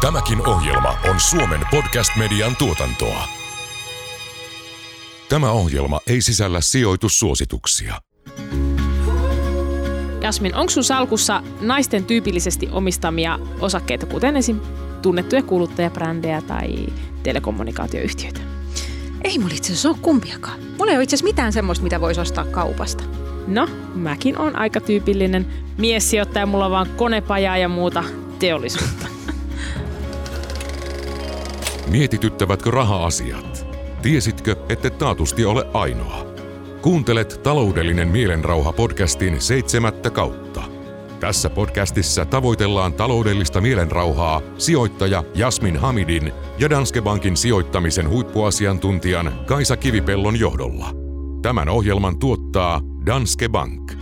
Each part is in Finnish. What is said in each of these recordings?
Tämäkin ohjelma on Suomen podcast-median tuotantoa. Tämä ohjelma ei sisällä sijoitussuosituksia. Jasmin, onko sun salkussa naisten tyypillisesti omistamia osakkeita, kuten esim. tunnettuja kuluttajabrändejä tai telekommunikaatioyhtiöitä? Ei mulla itse asiassa ole kumpiakaan. Mulla ei ole itse asiassa mitään semmoista, mitä voisi ostaa kaupasta. No, mäkin on aika tyypillinen miessijoittaja, mulla on vaan konepajaa ja muuta teollisuutta. Mietityttävätkö raha-asiat? Tiesitkö, että taatusti ole ainoa? Kuuntelet taloudellinen mielenrauha podcastin seitsemättä kautta. Tässä podcastissa tavoitellaan taloudellista mielenrauhaa sijoittaja Jasmin Hamidin ja Danske Bankin sijoittamisen huippuasiantuntijan Kaisa Kivipellon johdolla. Tämän ohjelman tuottaa Danske Bank.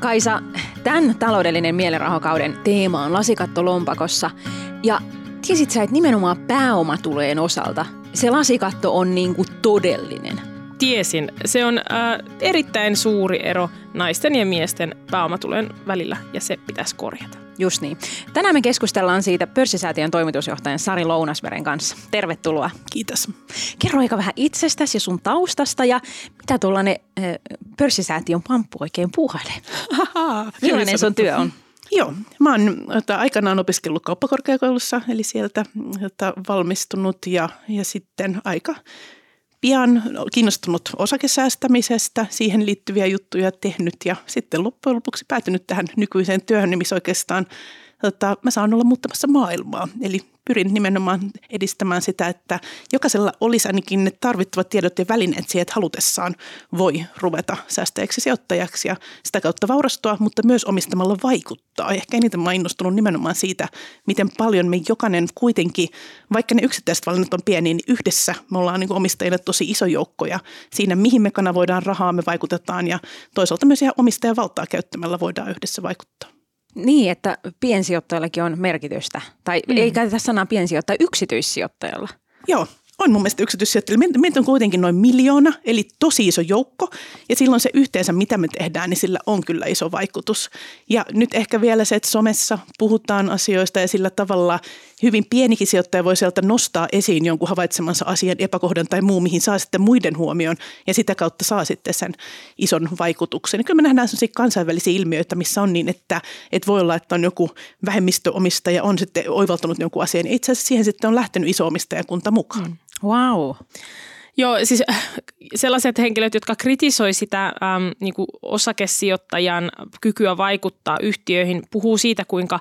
Kaisa, tämän taloudellinen mielenrahokauden teema on lasikatto lompakossa. Ja tiesit sä, että nimenomaan pääomatulojen osalta se lasikatto on niin kuin todellinen? Tiesin. Se on äh, erittäin suuri ero naisten ja miesten pääomatulojen välillä ja se pitäisi korjata. Just niin. Tänään me keskustellaan siitä pörssisäätiön toimitusjohtajan Sari Lounasmeren kanssa. Tervetuloa. Kiitos. Kerro aika vähän itsestäsi ja sun taustasta ja mitä tuollainen äh, pörssisäätiön pamppu oikein puuhailee. Millainen sun työ on? Joo, mä oon ota, aikanaan opiskellut kauppakorkeakoulussa, eli sieltä ota, valmistunut ja, ja sitten aika pian kiinnostunut osakesäästämisestä, siihen liittyviä juttuja tehnyt ja sitten loppujen lopuksi päätynyt tähän nykyiseen työhön, missä oikeastaan tota, mä saan olla muuttamassa maailmaa. Eli pyrin nimenomaan edistämään sitä, että jokaisella olisi ainakin ne tarvittavat tiedot ja välineet siihen, että halutessaan voi ruveta säästäjäksi sijoittajaksi ja sitä kautta vaurastua, mutta myös omistamalla vaikuttaa. Ehkä eniten mä innostunut nimenomaan siitä, miten paljon me jokainen kuitenkin, vaikka ne yksittäiset valinnat on pieniä, niin yhdessä me ollaan niin omistajille tosi iso joukko ja siinä, mihin me kanavoidaan rahaa, me vaikutetaan ja toisaalta myös ihan omistajavaltaa käyttämällä voidaan yhdessä vaikuttaa. Niin, että piensijoittajallakin on merkitystä. Tai mm. ei käytetä sanaa piensijoittaja, yksityissijoittajalla. Joo, on mun mielestä yksityissijoittajilla. Meitä on kuitenkin noin miljoona, eli tosi iso joukko. Ja silloin se yhteensä, mitä me tehdään, niin sillä on kyllä iso vaikutus. Ja nyt ehkä vielä se, että somessa puhutaan asioista ja sillä tavalla hyvin pienikin sijoittaja voi sieltä nostaa esiin jonkun havaitsemansa asian epäkohdan tai muu, mihin saa sitten muiden huomioon ja sitä kautta saa sitten sen ison vaikutuksen. Ja kyllä me nähdään sellaisia kansainvälisiä ilmiöitä, missä on niin, että, että voi olla, että on joku vähemmistöomistaja on sitten oivaltanut jonkun asian. Itse asiassa siihen sitten on lähtenyt iso omistajakunta mukaan. Mm. Wow. Joo, siis äh, sellaiset henkilöt, jotka kritisoi sitä äm, niin kuin osakesijoittajan kykyä vaikuttaa yhtiöihin, puhuu siitä, kuinka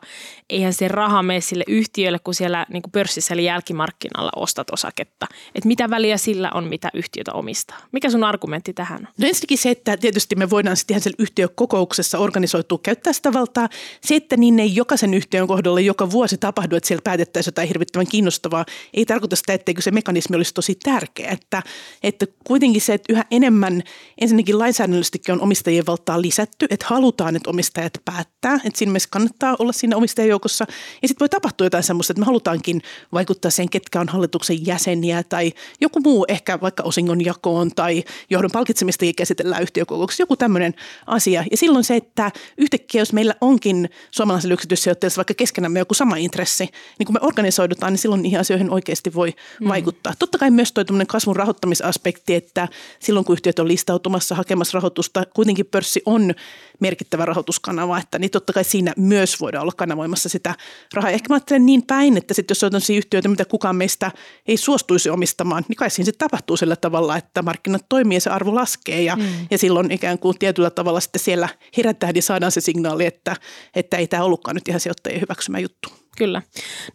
eihän se raha mene sille yhtiölle, kun siellä niin kuin pörssissä eli jälkimarkkinalla ostat osaketta. Että mitä väliä sillä on, mitä yhtiötä omistaa? Mikä sun argumentti tähän on? No ensinnäkin se, että tietysti me voidaan sitten ihan siellä yhtiökokouksessa organisoitua käyttää sitä valtaa. Se, että niin ei jokaisen yhtiön kohdalla joka vuosi tapahdu, että siellä päätettäisiin jotain hirvittävän kiinnostavaa, ei tarkoita sitä, etteikö se mekanismi olisi tosi tärkeä. Että että kuitenkin se, että yhä enemmän ensinnäkin lainsäädännöllisestikin on omistajien valtaa lisätty, että halutaan, että omistajat päättää, että siinä mielessä kannattaa olla siinä omistajien joukossa. Ja sitten voi tapahtua jotain semmoista, että me halutaankin vaikuttaa siihen, ketkä on hallituksen jäseniä tai joku muu ehkä vaikka osingonjakoon tai johdon palkitsemista käsitellään yhtiökokouksessa, joku tämmöinen asia. Ja silloin se, että yhtäkkiä jos meillä onkin suomalaisella yksityissijoittajalla vaikka keskenämme joku sama intressi, niin kun me organisoidutaan, niin silloin niihin asioihin oikeasti voi mm. vaikuttaa. Totta kai myös toi kasvun rahoittamisaspekti, että silloin kun yhtiöt on listautumassa hakemassa rahoitusta, kuitenkin pörssi on merkittävä rahoituskanava, että niin totta kai siinä myös voidaan olla kanavoimassa sitä rahaa. Ehkä mä ajattelen niin päin, että sitten jos on yhtiöitä, mitä kukaan meistä ei suostuisi omistamaan, niin kai siinä sitten tapahtuu sillä tavalla, että markkinat toimii ja se arvo laskee ja, mm. ja silloin ikään kuin tietyllä tavalla sitten siellä herätään ja saadaan se signaali, että, että ei tämä ollutkaan nyt ihan sijoittajien hyväksymä juttu. Kyllä.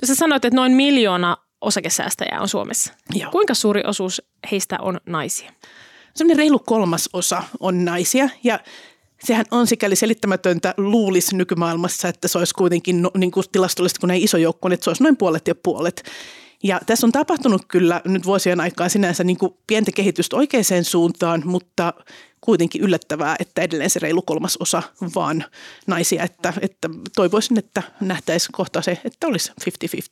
No sä sanoit, että noin miljoona osakesäästäjää on Suomessa. Joo. Kuinka suuri osuus heistä on naisia? Sellainen reilu kolmas osa on naisia ja sehän on sikäli selittämätöntä luulisi nykymaailmassa, että se olisi kuitenkin no, niin kuin tilastollisesti, kun näin iso joukko, niin että se olisi noin puolet ja puolet. Ja tässä on tapahtunut kyllä nyt vuosien aikaa sinänsä niin kuin pientä kehitystä oikeaan suuntaan, mutta kuitenkin yllättävää, että edelleen se reilu kolmas osa vaan naisia, että, että toivoisin, että nähtäisiin kohta se, että olisi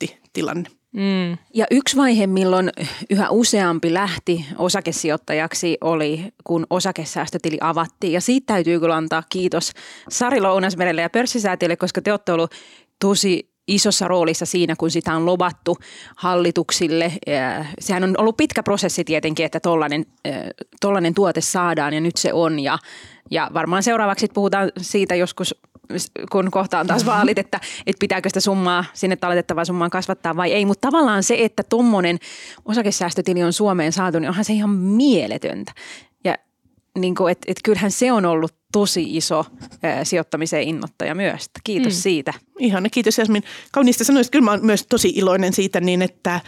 50-50 tilanne. Mm. Ja yksi vaihe, milloin yhä useampi lähti osakesijoittajaksi oli, kun osakesäästötili avattiin. Ja siitä täytyy kyllä antaa kiitos Sari Lounasmerelle ja pörssisäätiölle, koska te olette ollut tosi isossa roolissa siinä, kun sitä on lobattu hallituksille. Sehän on ollut pitkä prosessi tietenkin, että tollainen, tollainen tuote saadaan ja nyt se on. Ja, ja varmaan seuraavaksi puhutaan siitä joskus kun kohtaan taas vaalit, että, että pitääkö sitä summaa, sinne talletettavaa summaa kasvattaa vai ei. Mutta tavallaan se, että tuommoinen osakesäästötili on Suomeen saatu, niin onhan se ihan mieletöntä. Ja niin kuin, että, että kyllähän se on ollut tosi iso ää, sijoittamiseen innoittaja myös. Kiitos mm. siitä. Ihan kiitos Jasmin. Kauniista sanoista. Kyllä mä olen myös tosi iloinen siitä niin, että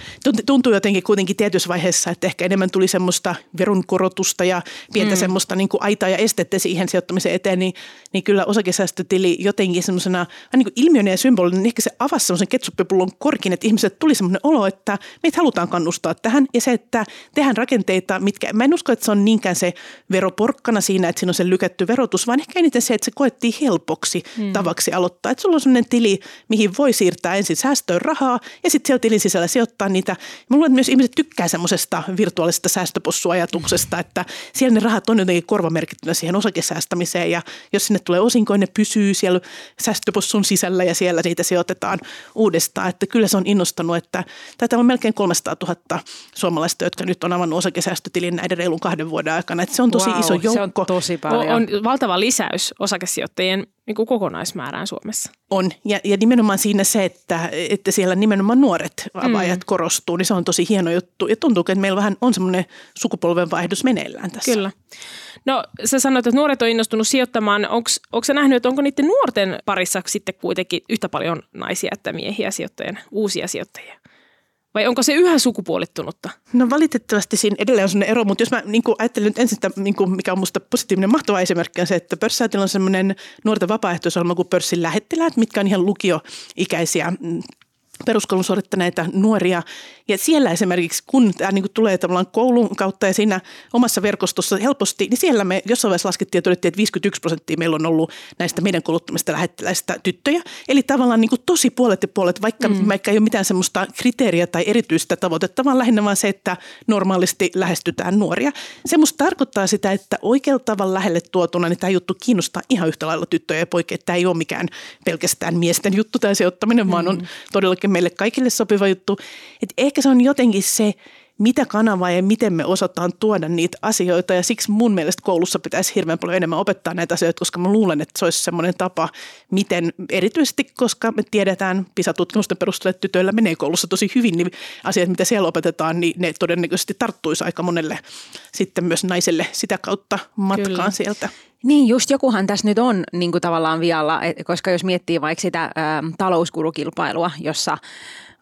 tuntuu jotenkin kuitenkin tietyssä vaiheessa, että ehkä enemmän tuli semmoista veronkorotusta ja pientä mm. semmoista niin kuin aitaa ja estettä siihen sijoittamisen eteen, niin, niin kyllä osakesäästötili jotenkin semmoisena niin kuin ilmiönä ja symbolina, niin ehkä se avasi semmoisen ketsuppipullon korkin, että ihmiset tuli semmoinen olo, että meitä halutaan kannustaa tähän ja se, että tehdään rakenteita, mitkä, mä en usko, että se on niinkään se veroporkkana siinä, että siinä on se lykätty verotus, vaan ehkä eniten se, että se koettiin helpoksi mm. tavaksi aloittaa. Että sulla on semmoinen tili, mihin voi siirtää ensin säästöön rahaa ja sitten siellä tilin sisällä sijoittaa niitä. Mä luulen, että myös ihmiset tykkää semmoisesta virtuaalisesta säästöpossuajatuksesta, että siellä ne rahat on jotenkin korvamerkittynä siihen osakesäästämiseen ja jos sinne tulee osinkoin, ne pysyy siellä säästöpossun sisällä ja siellä siitä sijoitetaan uudestaan. Että kyllä se on innostanut, että taitaa olla melkein 300 000 suomalaista, jotka nyt on avannut osakesäästötilin näiden reilun kahden vuoden aikana. Että se on tosi wow, iso joukko. Se on tosi paljon. On, on valtava lisäys osakesijoittajien niin kuin kokonaismäärään Suomessa. On, ja, ja nimenomaan siinä se, että, että siellä nimenomaan nuoret avaajat mm. korostuu, niin se on tosi hieno juttu. Ja tuntuu, että meillä vähän on semmoinen sukupolvenvaihdos meneillään tässä. Kyllä. No sä sanoit, että nuoret on innostunut sijoittamaan. Onko sä nähnyt, että onko niiden nuorten parissa sitten kuitenkin yhtä paljon naisia että miehiä sijoittajien, uusia sijoittajia? Vai onko se yhä sukupuolittunutta? No valitettavasti siinä edelleen on sellainen ero, mutta jos mä niin ajattelen nyt ensin sitä, niin kuin, mikä on musta positiivinen mahtava esimerkki, on se, että pörssäätillä on semmoinen nuorten vapaaehtoisohjelma kuin pörssin lähettiläät, mitkä on ihan lukioikäisiä mm, peruskoulun suorittaneita nuoria. Ja siellä esimerkiksi, kun tämä niin tulee tavallaan koulun kautta ja siinä omassa verkostossa helposti, niin siellä me jossain vaiheessa laskettiin ja todettiin, että 51 prosenttia meillä on ollut näistä meidän kouluttamista lähettiläistä tyttöjä. Eli tavallaan niin kuin tosi puolet ja puolet, vaikka, mm. vaikka ei ole mitään semmoista kriteeriä tai erityistä tavoitetta, vaan lähinnä vaan se, että normaalisti lähestytään nuoria. Se musta tarkoittaa sitä, että oikealla tavalla lähelle tuotuna, niin tämä juttu kiinnostaa ihan yhtä lailla tyttöjä ja poikia. Tämä ei ole mikään pelkästään miesten juttu tämä sijoittaminen, mm. vaan on todellakin meille kaikille sopiva juttu. Et ehkä se on jotenkin se, mitä kanavaa ja miten me osataan tuoda niitä asioita. Ja siksi mun mielestä koulussa pitäisi hirveän paljon enemmän opettaa näitä asioita, koska mä luulen, että se olisi semmoinen tapa, miten erityisesti, koska me tiedetään PISA-tutkimusten perusteella, että tytöillä menee koulussa tosi hyvin, niin asiat, mitä siellä opetetaan, niin ne todennäköisesti tarttuisi aika monelle sitten myös naiselle sitä kautta matkaan Kyllä. sieltä. Niin, just jokuhan tässä nyt on niin kuin tavallaan vialla, koska jos miettii vaikka sitä ä, talouskurukilpailua, jossa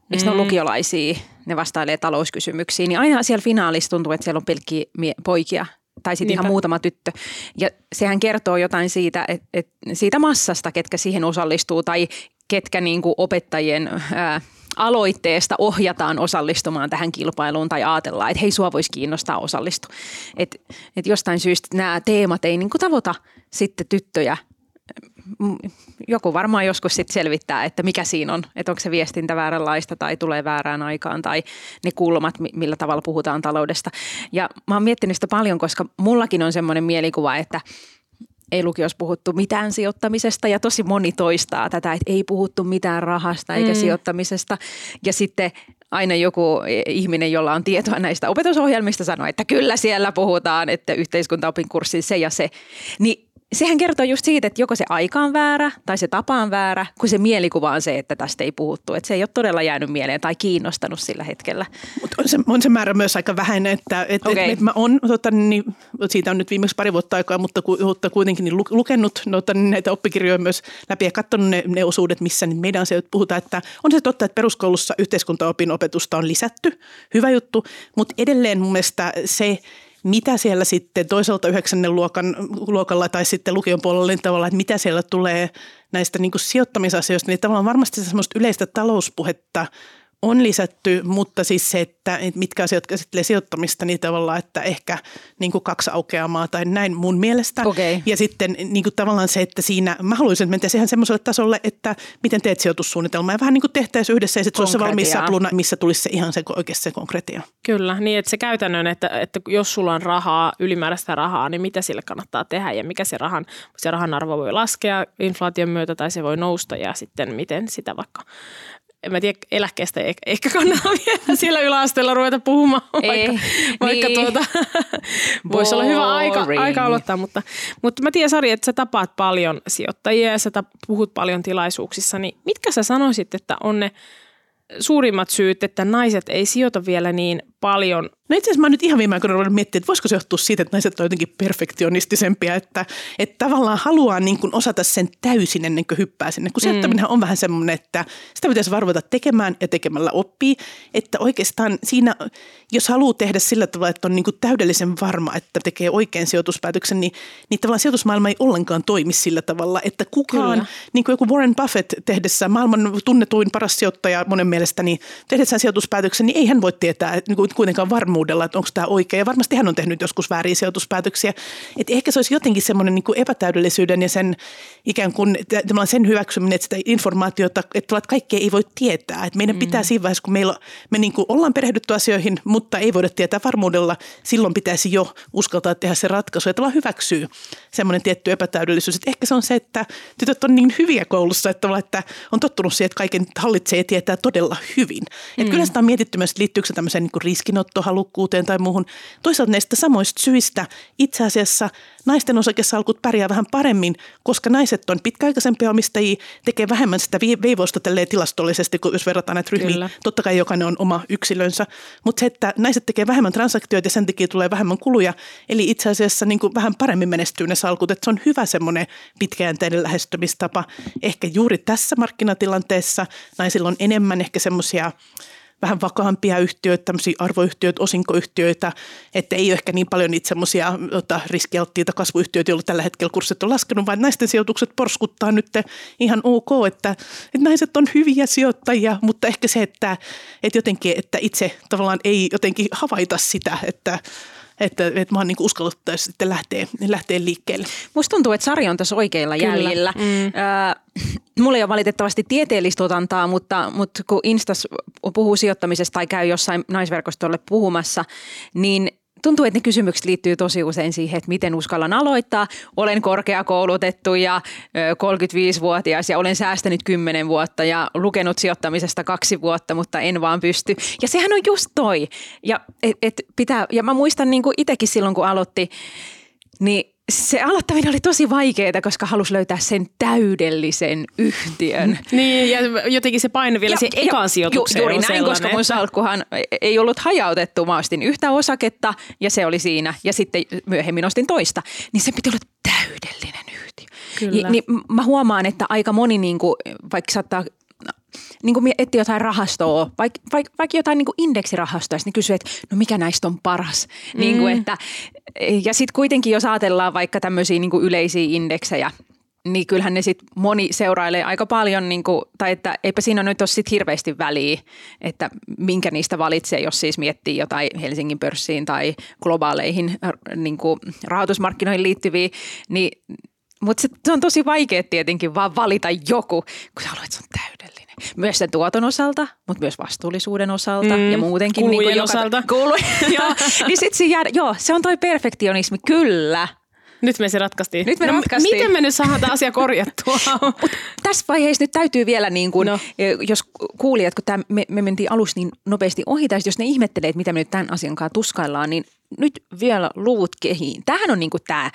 mm. on lukiolaisia, ne vastailee talouskysymyksiin, niin aina siellä finaalissa tuntuu, että siellä on pelkkiä mie- poikia tai sitten ihan muutama tyttö. Ja sehän kertoo jotain siitä, et, et, siitä massasta, ketkä siihen osallistuu tai ketkä niin kuin opettajien ää, aloitteesta ohjataan osallistumaan tähän kilpailuun tai ajatellaan, että hei, sua voisi kiinnostaa osallistua. Että et jostain syystä nämä teemat ei niin kuin tavoita sitten tyttöjä joku varmaan joskus sitten selvittää, että mikä siinä on, että onko se viestintä vääränlaista tai tulee väärään aikaan tai ne kulmat, millä tavalla puhutaan taloudesta. Ja mä oon miettinyt sitä paljon, koska mullakin on semmoinen mielikuva, että ei lukiossa puhuttu mitään sijoittamisesta ja tosi moni toistaa tätä, että ei puhuttu mitään rahasta eikä mm. sijoittamisesta. Ja sitten aina joku ihminen, jolla on tietoa näistä opetusohjelmista, sanoo, että kyllä siellä puhutaan, että yhteiskuntaopin kurssin se ja se. Niin sehän kertoo just siitä, että joko se aika on väärä tai se tapa on väärä, kun se mielikuva on se, että tästä ei puhuttu. Että se ei ole todella jäänyt mieleen tai kiinnostanut sillä hetkellä. Mutta on se, on se määrä myös aika vähäinen, että et, okay. et, et mä on, tota, niin, siitä on nyt viimeksi pari vuotta aikaa, mutta, ku, mutta kuitenkin niin lukenut tota, niin näitä oppikirjoja myös läpi ja katsonut ne, ne osuudet, missä niin meidän asioita puhutaan, että on se totta, että peruskoulussa yhteiskuntaopin opetusta on lisätty, hyvä juttu, mutta edelleen mun mielestä se, mitä siellä sitten toiselta yhdeksännen luokan, luokalla tai sitten lukion puolella niin tavallaan, että mitä siellä tulee näistä niin kuin sijoittamisasioista, niin tavallaan varmasti semmoista yleistä talouspuhetta on lisätty, mutta siis se, että mitkä asiat käsittelee sijoittamista, niin tavallaan, että ehkä niin kuin kaksi aukeamaa tai näin mun mielestä. Okay. Ja sitten niin kuin tavallaan se, että siinä, mä haluaisin, että mentäisiin ihan semmoiselle tasolle, että miten teet sijoitussuunnitelmaa ja vähän niin kuin tehtäisiin yhdessä ja sitten se olisi se valmis sapluna, missä tulisi se ihan se oikeasti se konkretia. Kyllä, niin että se käytännön, että, että jos sulla on rahaa, ylimääräistä rahaa, niin mitä sille kannattaa tehdä ja mikä se rahan, se rahan arvo voi laskea inflaation myötä tai se voi nousta ja sitten miten sitä vaikka en mä tiedä, eläkkeestä ehkä, ehkä kannata vielä siellä yläasteella ruveta puhumaan, Ei, vaikka, vaikka niin. tuota, voisi olla hyvä aika, aika aloittaa. Mutta, mutta mä tiedän Sari, että sä tapaat paljon sijoittajia ja sä puhut paljon tilaisuuksissa, niin mitkä sä sanoisit, että on ne suurimmat syyt, että naiset ei sijoita vielä niin paljon No itse asiassa mä nyt ihan viime aikoina ruvennut miettimään, että voisiko se johtua siitä, että naiset on jotenkin perfektionistisempia, että, että tavallaan haluaa niin kuin osata sen täysin ennen kuin hyppää sinne. Kun sijoittaminen mm. on vähän semmoinen, että sitä pitäisi varvota tekemään ja tekemällä oppii. Että oikeastaan siinä, jos haluaa tehdä sillä tavalla, että on niin kuin täydellisen varma, että tekee oikein sijoituspäätöksen, niin, niin tavallaan sijoitusmaailma ei ollenkaan toimi sillä tavalla, että kukaan, Kyllä. niin kuin joku Warren Buffett tehdessä, maailman tunnetuin paras sijoittaja monen mielestä, niin tehdessään sijoituspäätöksen, niin ei hän voi tietää että niin kuitenkaan varmuudella että onko tämä oikein. Ja varmasti hän on tehnyt joskus vääriä sijoituspäätöksiä. Että ehkä se olisi jotenkin semmoinen niin epätäydellisyyden ja sen ikään kuin sen hyväksyminen, että sitä informaatiota, että kaikkea ei voi tietää. Että meidän mm. pitää siinä vaiheessa, kun meillä, me niin kuin ollaan perehdytty asioihin, mutta ei voida tietää varmuudella, silloin pitäisi jo uskaltaa tehdä se ratkaisu. Että hyväksyy semmoinen tietty epätäydellisyys. Että ehkä se on se, että tytöt on niin hyviä koulussa, että, että on tottunut siihen, että kaiken hallitsee ja tietää todella hyvin. Mm. Että kyllä sitä on mietitty myös, liittyykö se tämmöiseen niin riskinottohalukkuuteen halukkuuteen tai muuhun. Toisaalta näistä samoista syistä itse asiassa naisten osakesalkut pärjää vähän paremmin, koska naiset on pitkäaikaisempia omistajia, tekee vähemmän sitä veivoista tilastollisesti, kun jos verrataan näitä ryhmiä. Kyllä. Totta kai jokainen on oma yksilönsä, mutta se, että naiset tekee vähemmän transaktioita ja sen takia tulee vähemmän kuluja, eli itse asiassa niin kuin vähän paremmin menestyy ne salkut, että se on hyvä semmoinen pitkäjänteinen lähestymistapa. Ehkä juuri tässä markkinatilanteessa naisilla on enemmän ehkä semmoisia vähän vakaampia yhtiöitä, tämmöisiä arvoyhtiöitä, osinkoyhtiöitä, että ei ole ehkä niin paljon niitä semmoisia tota, riskialttiita kasvuyhtiöitä, joilla tällä hetkellä kurssit on laskenut, vaan naisten sijoitukset porskuttaa nyt ihan ok, että, että naiset on hyviä sijoittajia, mutta ehkä se, että, että jotenkin, että itse tavallaan ei jotenkin havaita sitä, että että, että mä oon niin uskalluttaisi sitten lähteä, lähteä liikkeelle. Musta tuntuu, että Sari on tässä oikeilla Kyllä. jäljillä. Mm. Äh, mulla ei ole valitettavasti tieteellistä otantaa, mutta, mutta kun Instas puhuu sijoittamisesta tai käy jossain naisverkostolle puhumassa, niin tuntuu, että ne kysymykset liittyy tosi usein siihen, että miten uskallan aloittaa. Olen korkeakoulutettu ja 35-vuotias ja olen säästänyt 10 vuotta ja lukenut sijoittamisesta kaksi vuotta, mutta en vaan pysty. Ja sehän on just toi. Ja, et, et pitää, ja mä muistan niin itsekin silloin, kun aloitti, niin se aloittaminen oli tosi vaikeaa, koska halusi löytää sen täydellisen yhtiön. Niin, ja jotenkin se paine vielä siihen ekaan sijoitukseen ju, Juuri näin, sellainen. koska mun salkkuhan ei ollut hajautettu. Mä ostin yhtä osaketta ja se oli siinä. Ja sitten myöhemmin ostin toista. Niin se piti olla täydellinen yhtiö. Kyllä. Niin, mä huomaan, että aika moni, niin kuin, vaikka saattaa niin kuin etti jotain rahastoa, vaikka vaik, vaik jotain niin kuin indeksirahastoa, niin kysyy, että no mikä näistä on paras. Mm. Niin kuin, että, ja sitten kuitenkin, jos ajatellaan vaikka tämmöisiä niin kuin yleisiä indeksejä, niin kyllähän ne sitten moni seurailee aika paljon, niin kuin, tai että eipä siinä nyt ole sitten hirveästi väliä, että minkä niistä valitsee, jos siis miettii jotain Helsingin pörssiin tai globaaleihin niin kuin rahoitusmarkkinoihin liittyviä, niin mutta se on tosi vaikea tietenkin vaan valita joku, kun sä haluat, että se on täydellinen. Myös sen tuoton osalta, mutta myös vastuullisuuden osalta mm, ja muutenkin. Kulujen niin joka, osalta. Kuulu, joo, niin sit se jää, joo, se on toi perfektionismi, kyllä. Nyt me se ratkaistiin. Nyt me no, ratkaistiin. Miten me nyt saadaan tämä asia korjattua? Mut tässä vaiheessa nyt täytyy vielä, niin kun, no. E, jos kuulijat, kun tämä, me, me mentiin alussa niin nopeasti ohi, tai jos ne ihmettelee, että mitä me nyt tämän asian kanssa tuskaillaan, niin nyt vielä luvut kehiin. Tähän on niin tämä,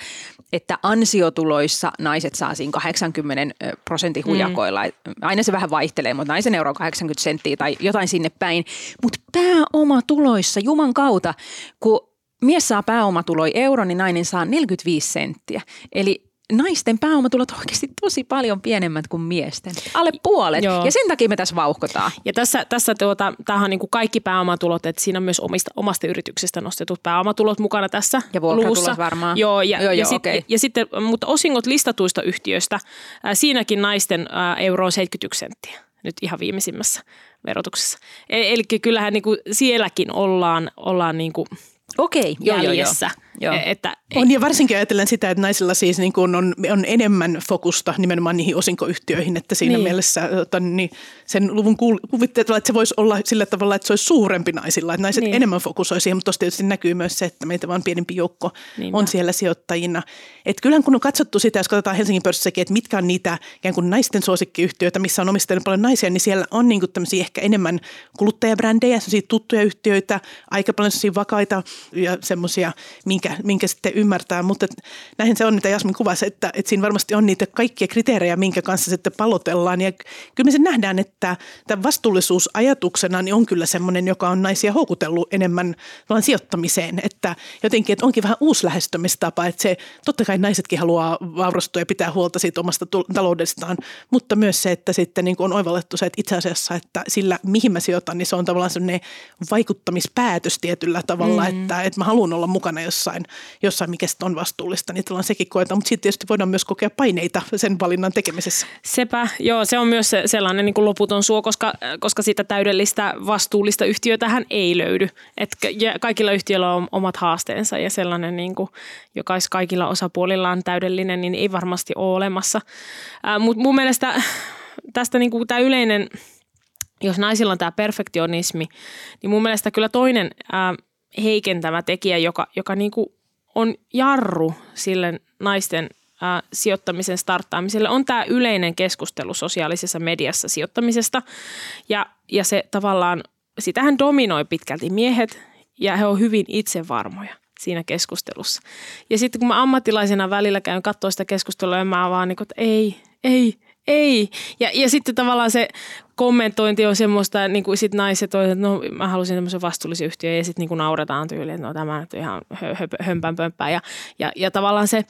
että ansiotuloissa naiset saa siinä 80 prosentin mm. hujakoilla. Mm. Aina se vähän vaihtelee, mutta naisen euro on 80 senttiä tai jotain sinne päin. Mutta pääomatuloissa Juman kautta, kun mies saa pääomatuloja euro, niin nainen saa 45 senttiä. Eli naisten pääomatulot oikeasti tosi paljon pienemmät kuin miesten. Alle puolet. Joo. Ja sen takia me tässä vauhkotaan. Ja tässä, tässä tuota, tämähän on niin kuin kaikki pääomatulot, että siinä on myös omista, omasta yrityksestä nostetut pääomatulot mukana tässä Ja vuokratulot varmaan. Joo, ja, joo, joo, ja, sit, okay. ja sitten, mutta osingot listatuista yhtiöistä, äh, siinäkin naisten äh, euro on 71 senttiä. nyt ihan viimeisimmässä verotuksessa. E- eli kyllähän niin kuin sielläkin ollaan, ollaan niin kuin Okei, joo, joo, jäljessä. Joo. E- Että, On ja varsinkin ajatellen sitä, että naisilla siis niin kuin on, on enemmän fokusta nimenomaan niihin osinkoyhtiöihin, että siinä Niin. niin. mielessä tota, niin sen luvun kuvitteella, että se voisi olla sillä tavalla, että se olisi suurempi naisilla, että naiset Niin. niin. enemmän fokusoi siihen, mutta tuossa tietysti näkyy myös se, että meitä vaan pienempi joukko Niinpä. on siellä sijoittajina. Et kyllähän kun on katsottu sitä, jos katsotaan Helsingin pörssissäkin, että mitkä on niitä ikään kuin naisten suosikkiyhtiöitä, missä on omistajana paljon naisia, niin siellä on niin kuin tämmöisiä ehkä enemmän kuluttajabrändejä, sellaisia tuttuja yhtiöitä, aika paljon sellaisia vakaita ja semmoisia, minkä, minkä sitten ymmärtää. Mutta näin se on, mitä Jasmin kuvasi, että, että siinä varmasti on niitä kaikkia kriteerejä, minkä kanssa sitten palotellaan. Ja kyllä me sen nähdään, että tämä vastuullisuus ajatuksena niin on kyllä semmoinen, joka on naisia houkutellut enemmän vaan sijoittamiseen. Että jotenkin, että onkin vähän uusi lähestymistapa, että se totta kai naisetkin haluaa vaurastua ja pitää huolta siitä omasta taloudestaan, mutta myös se, että sitten niin kuin on oivallettu se, että itse asiassa, että sillä mihin mä sijoitan, niin se on tavallaan semmoinen vaikuttamispäätös tietyllä tavalla, mm. että, että mä haluan olla mukana jossain, jossain mikä sitten on vastuullista, niin tavallaan sekin koetaan, mutta sitten tietysti voidaan myös kokea paineita sen valinnan tekemisessä. Sepä, joo, se on myös se, sellainen niin kuin loputon suo, koska, koska sitä täydellistä vastuullista yhtiötähän ei löydy. Et kaikilla yhtiöillä on omat haasteensa ja sellainen, niin kuin, joka kaikilla osapuolilla on täydellinen, niin ei varmasti ole olemassa. Mutta mun mielestä tästä niin kuin tämä yleinen, jos naisilla on tämä perfektionismi, niin mun mielestä kyllä toinen heikentävä tekijä, joka, joka niin kuin on jarru sille naisten ää, sijoittamisen starttaamiselle, on tämä yleinen keskustelu sosiaalisessa mediassa sijoittamisesta. Ja, ja se tavallaan, sitähän dominoi pitkälti miehet ja he on hyvin itsevarmoja siinä keskustelussa. Ja sitten kun mä ammattilaisena välillä käyn katsoa sitä keskustelua, ja mä vaan niin kuin, että ei, ei, ei. Ja, ja sitten tavallaan se kommentointi on semmoista, niin kuin sit naiset on, että no mä halusin tämmöisen vastuullisen yhtiön ja sitten niin kuin nauretaan tyyliin, että no tämä nyt on ihan hö. Ja, ja, ja tavallaan se,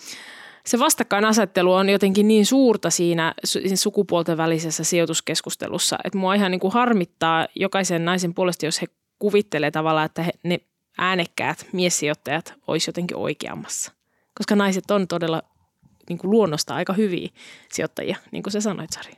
se vastakkainasettelu on jotenkin niin suurta siinä, su- siinä sukupuolten välisessä sijoituskeskustelussa, että mua ihan niin kuin harmittaa jokaisen naisen puolesta, jos he kuvittelee tavallaan, että he, ne äänekkäät miessijoittajat olisi jotenkin oikeammassa. Koska naiset on todella niin kuin luonnosta aika hyviä sijoittajia, niin kuin sä sanoit, Sari.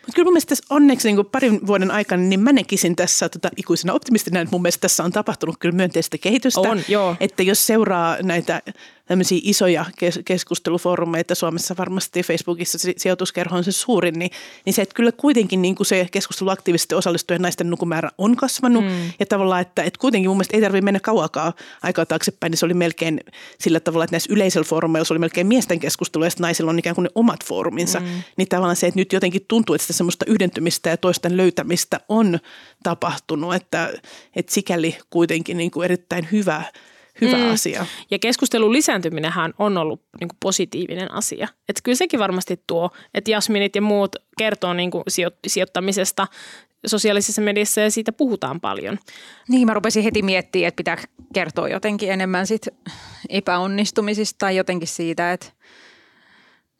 Mutta kyllä mun mielestä tässä onneksi niin parin vuoden aikana, niin mä näkisin tässä tota, ikuisena optimistina, että mun mielestä tässä on tapahtunut kyllä myönteistä kehitystä. On, joo. Että jos seuraa näitä tämmöisiä isoja kes- keskustelufoorumeita Suomessa, varmasti Facebookissa si- sijoituskerho on se suurin, niin, niin se, että kyllä kuitenkin niin kuin se keskustelu aktiivisesti osallistujien naisten lukumäärä on kasvanut. Mm. Ja tavallaan, että, että kuitenkin mun mielestä ei tarvitse mennä kauakaan aikaa taaksepäin, niin se oli melkein sillä tavalla, että näissä yleisillä foorumeilla se oli melkein miesten keskustelu, ja naisilla on ikään kuin ne omat fooruminsa. Mm. Niin tavallaan se, että nyt jotenkin tuntuu, että sitä semmoista yhdentymistä ja toisten löytämistä on tapahtunut, että, että sikäli kuitenkin niin kuin erittäin hyvä, hyvä mm. asia. Ja keskustelun lisääntyminenhän on ollut niin kuin positiivinen asia. Että kyllä sekin varmasti tuo, että Jasminit ja muut kertoo niin kuin sijo- sijoittamisesta sosiaalisessa mediassa ja siitä puhutaan paljon. Niin, mä rupesin heti miettimään, että pitää kertoa jotenkin enemmän sit epäonnistumisista tai jotenkin siitä, että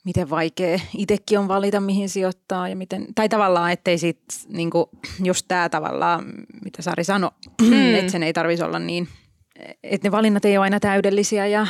miten vaikea itsekin on valita, mihin sijoittaa ja miten, tai tavallaan, ettei sit niinku, just tämä tavallaan, mitä Sari sanoi, mm. että sen ei tarvitsisi olla niin, että ne valinnat ei ole aina täydellisiä ja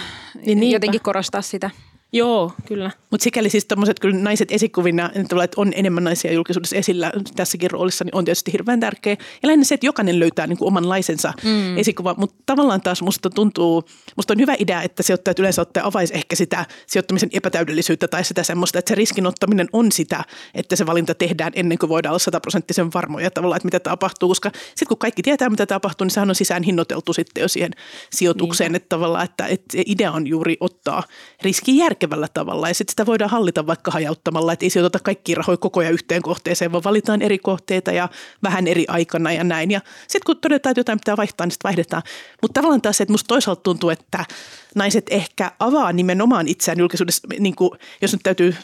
Niin niinpä. jotenkin korostaa sitä. Joo, kyllä. Mutta sikäli siis tämmöiset kyllä naiset esikuvina, että on enemmän naisia julkisuudessa esillä tässäkin roolissa, niin on tietysti hirveän tärkeä. Ja lähinnä se, että jokainen löytää niin kuin omanlaisensa mm. esikuvan, mutta tavallaan taas musta tuntuu, musta on hyvä idea, että sijoittajat yleensä ottaa avaisi ehkä sitä sijoittamisen epätäydellisyyttä tai sitä semmoista, että se riskinottaminen on sitä, että se valinta tehdään ennen kuin voidaan olla sataprosenttisen varmoja tavallaan, että mitä tapahtuu, koska sitten kun kaikki tietää, mitä tapahtuu, niin sehän on sisään hinnoiteltu sitten jo siihen sijoitukseen, että tavallaan, että, että idea on juuri ottaa riski järkevällä tavalla ja sitten sitä voidaan hallita vaikka hajauttamalla, että ei sijoiteta kaikki rahoja koko ajan yhteen kohteeseen, vaan valitaan eri kohteita ja vähän eri aikana ja näin. Ja sitten kun todetaan, että jotain pitää vaihtaa, niin sitten vaihdetaan. Mutta tavallaan taas se, että musta toisaalta tuntuu, että naiset ehkä avaa nimenomaan itseään julkisuudessa, niin kuin, jos nyt täytyy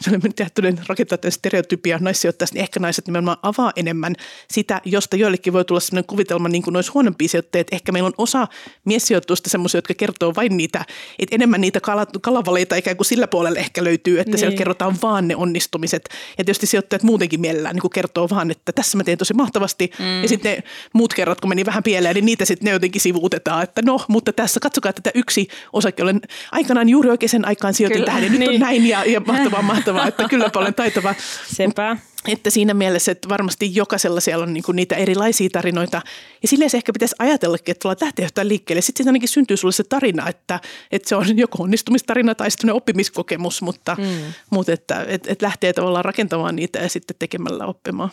rakentaa tämän stereotypia naissijoittajasta, niin ehkä naiset nimenomaan avaa enemmän sitä, josta joillekin voi tulla sellainen kuvitelma, niin kuin noissa huonompia sijoittajia, että ehkä meillä on osa miessijoitusta semmoisia, jotka kertoo vain niitä, että enemmän niitä kala- kalavaleita ikään kuin sillä puolella ehkä löytyy, että niin. siellä kerrotaan vaan ne onnistumiset. Ja tietysti sijoittajat muutenkin mielellään niin kertoo vaan, että tässä mä teen tosi mahtavasti. Mm. Ja sitten ne muut kerrat, kun meni vähän pieleen, niin niitä sitten ne jotenkin sivuutetaan, että no, mutta tässä katsokaa tätä yksi osake, olen aikanaan juuri oikeaan aikaan sijoitin Kyllä. tähän ja nyt Niin. on näin ja, ja mahtavaa, mahtavaa, että kylläpä olen taitava. Sepä. Että siinä mielessä, että varmasti jokaisella siellä on niinku niitä erilaisia tarinoita. Ja silleen se ehkä pitäisi ajatellakin, että tuolla lähtee jotain liikkeelle. Sitten siitä ainakin syntyy sulle se tarina, että, että se on joko onnistumistarina tai sitten oppimiskokemus, mutta, mm. mutta että, että, että lähtee tavallaan rakentamaan niitä ja sitten tekemällä oppimaan.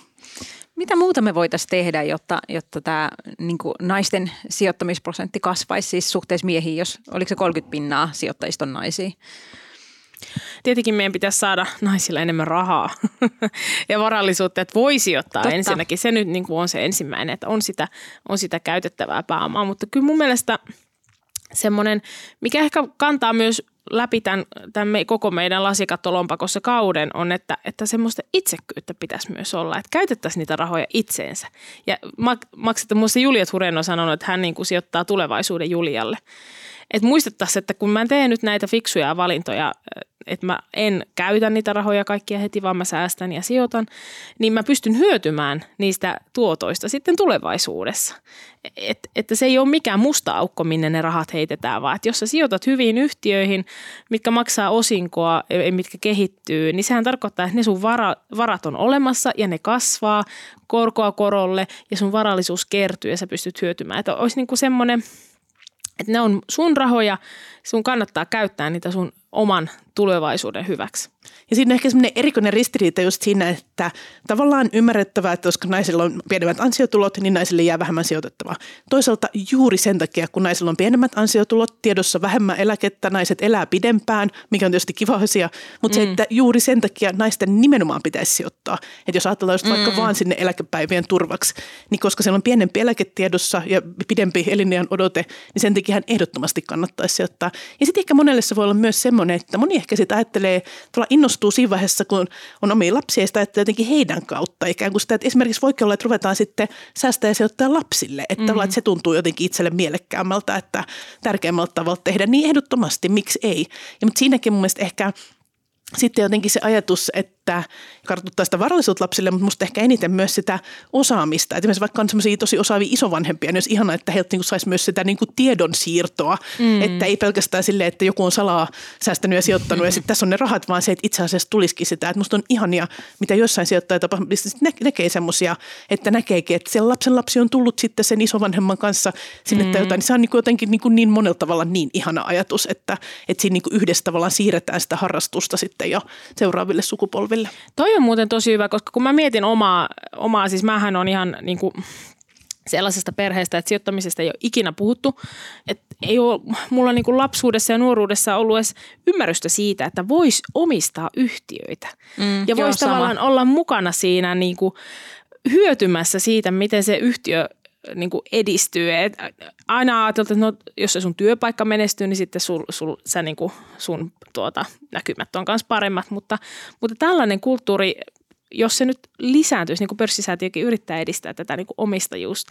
Mitä muuta me voitaisiin tehdä, jotta, jotta tämä niin naisten sijoittamisprosentti kasvaisi siis suhteessa miehiin, jos oliko se 30 pinnaa sijoittajista on naisia? Tietenkin meidän pitäisi saada naisilla enemmän rahaa ja varallisuutta, että voi sijoittaa Totta. ensinnäkin. Se nyt niin kuin on se ensimmäinen, että on sitä, on sitä käytettävää pääomaa. Mutta kyllä mun mielestä semmoinen, mikä ehkä kantaa myös läpi tämän, tämän koko meidän lasikattolompakossa kauden on, että, että semmoista itsekkyyttä pitäisi myös olla, että käytettäisiin niitä rahoja itseensä. Ja maksetaan, muista Juliet Huren on sanonut, että hän niin kuin sijoittaa tulevaisuuden Julialle. Että muistettaisiin, että kun mä teen nyt näitä fiksuja valintoja, että mä en käytä niitä rahoja kaikkia heti, vaan mä säästän ja sijoitan, niin mä pystyn hyötymään niistä tuotoista sitten tulevaisuudessa. Et, että se ei ole mikään musta aukko, minne ne rahat heitetään, vaan että jos sä sijoitat hyviin yhtiöihin, mitkä maksaa osinkoa, mitkä kehittyy, niin sehän tarkoittaa, että ne sun vara, varat on olemassa ja ne kasvaa korkoa korolle ja sun varallisuus kertyy ja sä pystyt hyötymään. Että olisi niin kuin semmoinen – että ne on sun rahoja, sun kannattaa käyttää niitä sun oman tulevaisuuden hyväksi. Ja siinä on ehkä semmoinen erikoinen ristiriita just siinä, että tavallaan ymmärrettävää, että koska naisilla on pienemmät ansiotulot, niin naisille jää vähemmän sijoitettavaa. Toisaalta juuri sen takia, kun naisilla on pienemmät ansiotulot, tiedossa vähemmän eläkettä, naiset elää pidempään, mikä on tietysti kiva asia, mutta mm. se, että juuri sen takia naisten nimenomaan pitäisi sijoittaa. Että jos ajatellaan just vaikka mm. vaan sinne eläkepäivien turvaksi, niin koska siellä on pienempi eläketiedossa ja pidempi elinajan odote, niin sen takia ehdottomasti kannattaisi sijoittaa. Ja sitten ehkä monelle se voi olla myös semmoinen, että moni ehkä sitten ajattelee, tuolla innostuu siinä vaiheessa, kun on omia lapsia ja sitä ajattelee jotenkin heidän kautta. Ikään kuin sitä, että esimerkiksi voikin olla, että ruvetaan sitten säästää ja sijoittaa lapsille. Että, mm. että se tuntuu jotenkin itselle mielekkäämmältä, että tärkeämmältä tavalla tehdä. Niin ehdottomasti, miksi ei. Ja, mutta siinäkin mun mielestä ehkä sitten jotenkin se ajatus, että kartuttaa sitä varallisuutta lapsille, mutta musta ehkä eniten myös sitä osaamista. Että vaikka on semmoisia tosi osaavia isovanhempia, niin olisi ihana, että heiltä niin saisi myös sitä niin kuin tiedon siirtoa. Mm. Että ei pelkästään silleen, että joku on salaa säästänyt ja sijoittanut ja sitten tässä on ne rahat, vaan se, että itse asiassa tulisikin sitä. Että musta on ihania, mitä jossain sijoittajia tapahtuu, nä- näkee semmoisia, että näkeekin, että siellä lapsen lapsi on tullut sitten sen isovanhemman kanssa sinne mm. tai jotain. Niin se on niin kuin jotenkin niin, kuin niin monella tavalla niin ihana ajatus, että, että siinä niin kuin yhdessä tavallaan siirretään sitä harrastusta sitten jo seuraaville sukupolville polville. Toi on muuten tosi hyvä, koska kun mä mietin omaa, omaa siis mähän on ihan niin kuin sellaisesta perheestä, että sijoittamisesta ei ole ikinä puhuttu. Että ei ole mulla niin kuin lapsuudessa ja nuoruudessa ollut edes ymmärrystä siitä, että voisi omistaa yhtiöitä. Mm, ja voisi tavallaan olla mukana siinä niin kuin hyötymässä siitä, miten se yhtiö niin kuin edistyy. Et aina ajateltiin, että no, jos se sun työpaikka menestyy, niin sitten sul, sul, sä niin kuin sun tuota, näkymät on myös paremmat. Mutta, mutta tällainen kulttuuri, jos se nyt lisääntyisi, niin kuin pörssisäätiökin yrittää edistää tätä niin kuin omistajuus,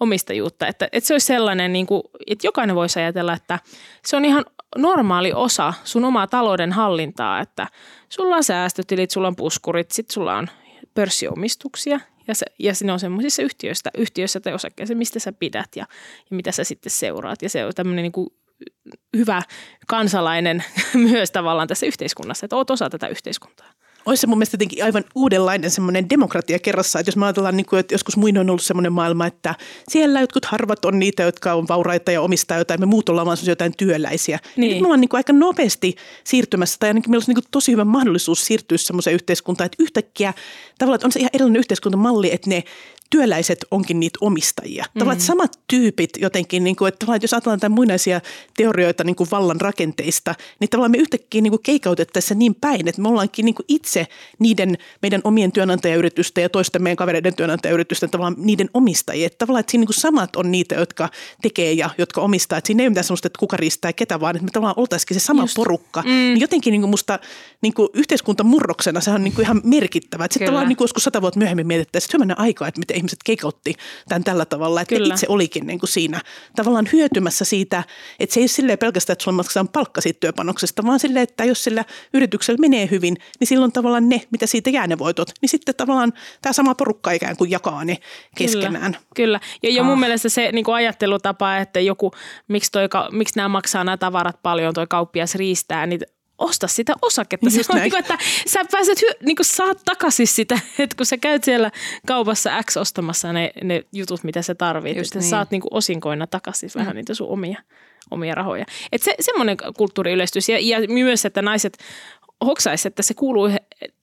omistajuutta, että, että se olisi sellainen, niin kuin, että jokainen voisi ajatella, että se on ihan normaali osa sun omaa talouden hallintaa, että sulla on säästötilit, sulla on puskurit, sitten sulla on pörssiomistuksia ja, se, ja ne on semmoisissa yhtiöissä, yhtiöissä tai osakkeissa, mistä sä pidät ja, ja mitä sä sitten seuraat. Ja se on tämmöinen niin kuin hyvä kansalainen myös tavallaan tässä yhteiskunnassa, että oot osa tätä yhteiskuntaa olisi se mun mielestä jotenkin aivan uudenlainen semmoinen demokratia kerrassa, että jos mä ajatellaan, niin kuin, että joskus muin on ollut semmoinen maailma, että siellä jotkut harvat on niitä, jotka on vauraita ja omistaa jotain, me muut ollaan vaan jotain työläisiä. Niin. Nyt me ollaan niin kuin aika nopeasti siirtymässä, tai ainakin meillä olisi niin kuin tosi hyvä mahdollisuus siirtyä semmoiseen yhteiskuntaan, että yhtäkkiä tavallaan että on se ihan erilainen yhteiskuntamalli, että ne työläiset onkin niitä omistajia. Mm. Tavallaan samat tyypit jotenkin, niin kuin, että, että jos ajatellaan tämän muinaisia teorioita niin kuin vallan rakenteista, niin tavallaan me yhtäkkiä niin kuin keikautettaisiin niin päin, että me ollaankin niin kuin itse niiden meidän omien työnantajayritysten ja toisten meidän kavereiden työnantajayritysten tavallaan niiden omistajia. Että tavallaan, että siinä niin kuin samat on niitä, jotka tekee ja jotka omistaa. Että siinä ei ole mitään sellaista, että kuka riistää ketä, vaan että me tavallaan oltaisikin se sama Just. porukka. Mm. Niin jotenkin niin kuin musta niin kuin yhteiskuntamurroksena se on niin kuin ihan merkittävä. Sitten tavallaan niin kuin joskus sata vuotta myöhemmin mietittäisiin, että aikaa, että miten ihmiset keikautti tämän tällä tavalla, että Kyllä. itse olikin niin kuin siinä tavallaan hyötymässä siitä, että se ei ole silleen pelkästään, että sulla maksetaan palkka siitä työpanoksesta, vaan silleen, että jos sillä yrityksellä menee hyvin, niin silloin tavallaan ne, mitä siitä jää ne voitot, niin sitten tavallaan tämä sama porukka ikään kuin jakaa ne keskenään. Kyllä, Kyllä. ja, ja mun ah. mielestä se niin kuin ajattelutapa, että joku, miksi, toi, miksi nämä maksaa nämä tavarat paljon, toi kauppias riistää, niin osta sitä osaketta. Se Just on näin. niin kuin, että sä pääset, hy- niin kuin saat takaisin sitä, että kun sä käyt siellä kaupassa X ostamassa ne, ne jutut, mitä sä tarvitset, Just niin. sä saat niin kuin osinkoina takaisin mm. vähän niitä sun omia, omia rahoja. Että se, semmoinen kulttuuri yleistyisi ja, ja myös, että naiset hoksaisi, että se kuuluu he,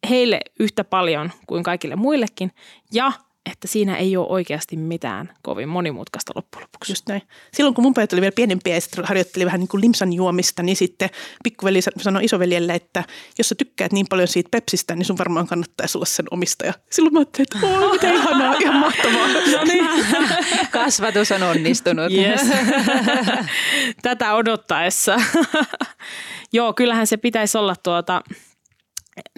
heille yhtä paljon kuin kaikille muillekin ja että siinä ei ole oikeasti mitään kovin monimutkaista loppujen lopuksi. Just näin. Silloin kun mun pojat oli vielä pienempiä ja sitten harjoitteli vähän niin kuin limsan juomista, niin sitten pikkuveli sa- sanoi isoveljelle, että jos sä tykkäät niin paljon siitä Pepsistä, niin sun varmaan kannattaisi olla sen omistaja. Silloin mä ajattelin, että oi, mitä ihanaa, ihan mahtavaa. No niin. Kasvatus on onnistunut. Yes. Tätä odottaessa. Joo, kyllähän se pitäisi olla tuota,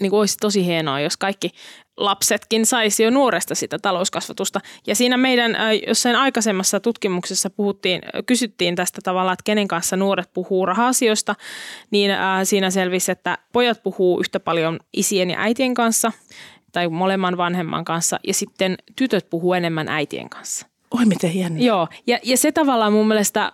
niin kuin olisi tosi hienoa, jos kaikki lapsetkin saisi jo nuoresta sitä talouskasvatusta. Ja siinä meidän jossain aikaisemmassa tutkimuksessa puhuttiin, kysyttiin tästä tavalla, että kenen kanssa nuoret puhuu raha-asioista, niin siinä selvisi, että pojat puhuu yhtä paljon isien ja äitien kanssa tai molemman vanhemman kanssa ja sitten tytöt puhuu enemmän äitien kanssa. Oi, miten hienoa. Joo, ja, ja se tavallaan mun mielestä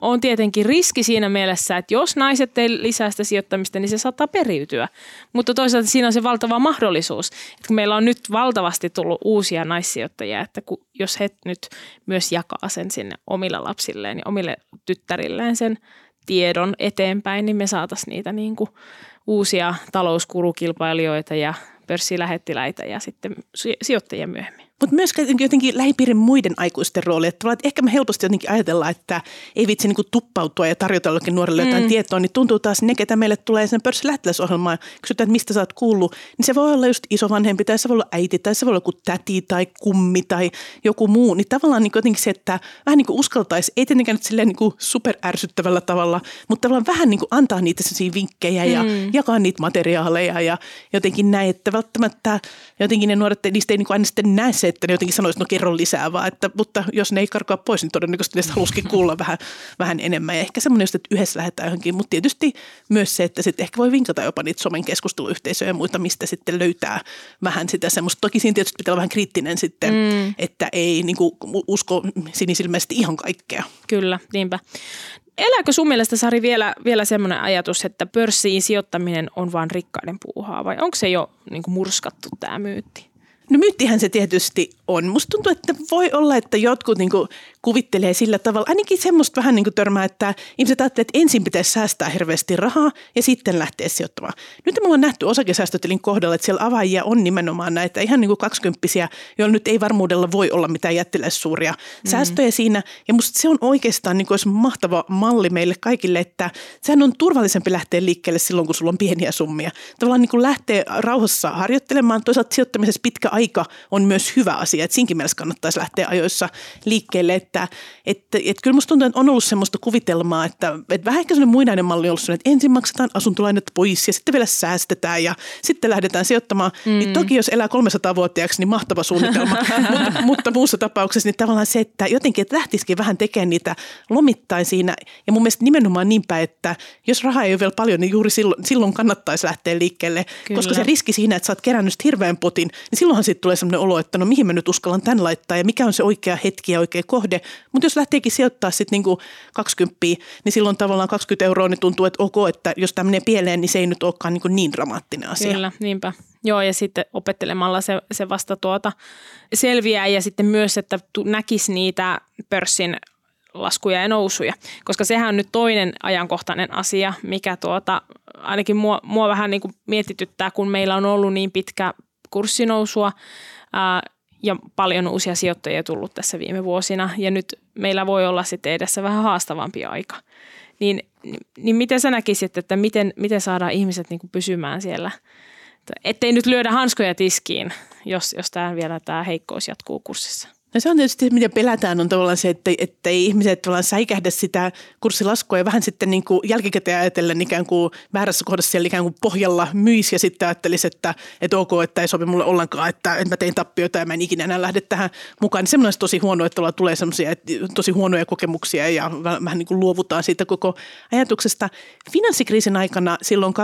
on tietenkin riski siinä mielessä, että jos naiset ei lisää sitä sijoittamista, niin se saattaa periytyä. Mutta toisaalta siinä on se valtava mahdollisuus, että kun meillä on nyt valtavasti tullut uusia naissijoittajia, että kun, jos he nyt myös jakaa sen sinne omille lapsilleen ja omille tyttärilleen sen tiedon eteenpäin, niin me saataisiin niitä niin kuin uusia talouskurukilpailijoita ja pörssilähettiläitä ja sitten si- sijoittajia myöhemmin. Mutta myös jotenkin lähipiirin muiden aikuisten rooli. Että, että ehkä me helposti jotenkin ajatellaan, että ei vitsi niin tuppautua ja tarjota jollekin nuorelle jotain mm. tietoa, niin tuntuu taas ne, ketä meille tulee sen pörssilähettiläisohjelmaan ja kysytään, että mistä sä oot kuullut, niin se voi olla just isovanhempi tai se voi olla äiti tai se voi olla joku täti tai kummi tai joku muu. Niin tavallaan niin jotenkin se, että vähän niin kuin uskaltaisi, ei tietenkään nyt silleen niin superärsyttävällä tavalla, mutta tavallaan vähän niin kuin antaa niitä sellaisia vinkkejä ja mm. jakaa niitä materiaaleja ja jotenkin näin, että välttämättä jotenkin ne nuoret, niistä ei niin aina sitten näe se, että ne jotenkin sanoisivat, no kerro lisää vaan, että, mutta jos ne ei karkaa pois, niin todennäköisesti ne halusikin kuulla vähän, vähän enemmän. Ja ehkä semmoinen just, että yhdessä lähdetään johonkin, mutta tietysti myös se, että sitten ehkä voi vinkata jopa niitä somen keskusteluyhteisöjä ja muita, mistä sitten löytää vähän sitä semmoista. Toki siinä tietysti pitää olla vähän kriittinen sitten, mm. että ei niin kuin, usko sinisilmäisesti ihan kaikkea. Kyllä, niinpä. Elääkö sun mielestä, Sari, vielä, vielä semmoinen ajatus, että pörssiin sijoittaminen on vain rikkaiden puuhaa vai onko se jo niin kuin murskattu tämä myytti? No myyttihän se tietysti on. Musta tuntuu, että voi olla, että jotkut niin kuvittelee sillä tavalla, ainakin semmoista vähän niin kuin törmää, että ihmiset ajattelee, että ensin pitäisi säästää hirveästi rahaa ja sitten lähteä sijoittamaan. Nyt me ollaan nähty osakesäästötilin kohdalla, että siellä avaajia on nimenomaan näitä ihan niin kuin kaksikymppisiä, joilla nyt ei varmuudella voi olla mitään jättiläissuuria mm. säästöjä siinä. Ja musta se on oikeastaan niin kuin olisi mahtava malli meille kaikille, että sehän on turvallisempi lähteä liikkeelle silloin, kun sulla on pieniä summia. Tavallaan niin kuin lähteä rauhassa harjoittelemaan, toisaalta sijoittamisessa pitkä aika on myös hyvä asia, että siinkin mielessä kannattaisi lähteä ajoissa liikkeelle, että, että, että kyllä musta tuntuu, että on ollut semmoista kuvitelmaa, että, että vähän ehkä semmoinen muinainen malli on ollut sellainen, että ensin maksetaan asuntolainat pois ja sitten vielä säästetään ja sitten lähdetään sijoittamaan. Mm. Niin toki jos elää 300-vuotiaaksi, niin mahtava suunnitelma, mutta, mutta muussa tapauksessa niin tavallaan se, että jotenkin että lähtisikin vähän tekemään niitä lomittain siinä ja mun mielestä nimenomaan niinpä, että jos rahaa ei ole vielä paljon, niin juuri silloin, silloin kannattaisi lähteä liikkeelle, Kyllä. koska se riski siinä, että sä oot kerännyt hirveän potin, niin silloinhan sitten tulee sellainen olo, että no mihin mä nyt uskallan tämän laittaa ja mikä on se oikea hetki ja oikea kohde. Mutta jos lähteekin sijoittaa sitten niinku 20, niin silloin tavallaan 20 euroa niin tuntuu, että ok, että jos tämä menee pieleen, niin se ei nyt olekaan niinku niin dramaattinen asia. Kyllä, niinpä. Joo, ja sitten opettelemalla se, se vasta tuota selviää ja sitten myös, että näkisi niitä pörssin laskuja ja nousuja, koska sehän on nyt toinen ajankohtainen asia, mikä tuota, ainakin mua, mua vähän niin kuin mietityttää, kun meillä on ollut niin pitkä kurssinousua ja paljon uusia sijoittajia tullut tässä viime vuosina ja nyt meillä voi olla sitten edessä vähän haastavampi aika. Niin, niin miten sä näkisit, että miten, miten saadaan ihmiset niin pysymään siellä, ettei nyt lyödä hanskoja tiskiin, jos, jos tämä vielä tämä heikkous jatkuu kurssissa? No se on tietysti, mitä pelätään, on tavallaan se, että, että ei ihmiset tavallaan säikähdä sitä kurssilaskua ja vähän sitten niin kuin jälkikäteen ajatellen ikään kuin väärässä kohdassa siellä ikään kuin pohjalla myisi ja sitten ajattelisi, että, että ok, että ei sovi mulle ollenkaan, että, että mä tein tappioita ja mä en ikinä enää lähde tähän mukaan. Niin semmoinen tosi huono, että tulee semmoisia tosi huonoja kokemuksia ja vähän niin kuin luovutaan siitä koko ajatuksesta. Finanssikriisin aikana silloin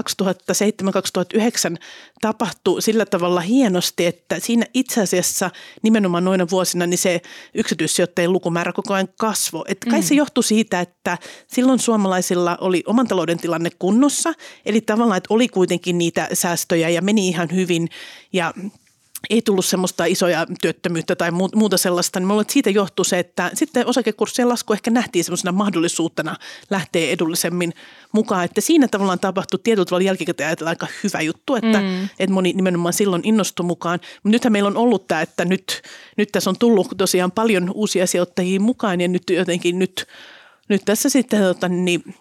2007-2009 tapahtui sillä tavalla hienosti, että siinä itse asiassa nimenomaan noina vuosina, niin se yksityissijoittajien lukumäärä koko ajan kasvoi. Et kai mm. se johtui siitä, että silloin suomalaisilla oli oman talouden tilanne kunnossa, eli tavallaan, että oli kuitenkin niitä säästöjä ja meni ihan hyvin ja ei tullut semmoista isoja työttömyyttä tai muuta sellaista, niin luulen, että siitä johtuu se, että sitten osakekurssien lasku ehkä nähtiin semmoisena mahdollisuutena lähteä edullisemmin mukaan, että siinä tavallaan tapahtui tietyllä tavalla jälkikäteen ajatella aika hyvä juttu, että, mm. että moni nimenomaan silloin innostui mukaan. Mutta nythän meillä on ollut tämä, että nyt, nyt tässä on tullut tosiaan paljon uusia sijoittajia mukaan ja nyt jotenkin nyt, nyt tässä sitten tota, niin,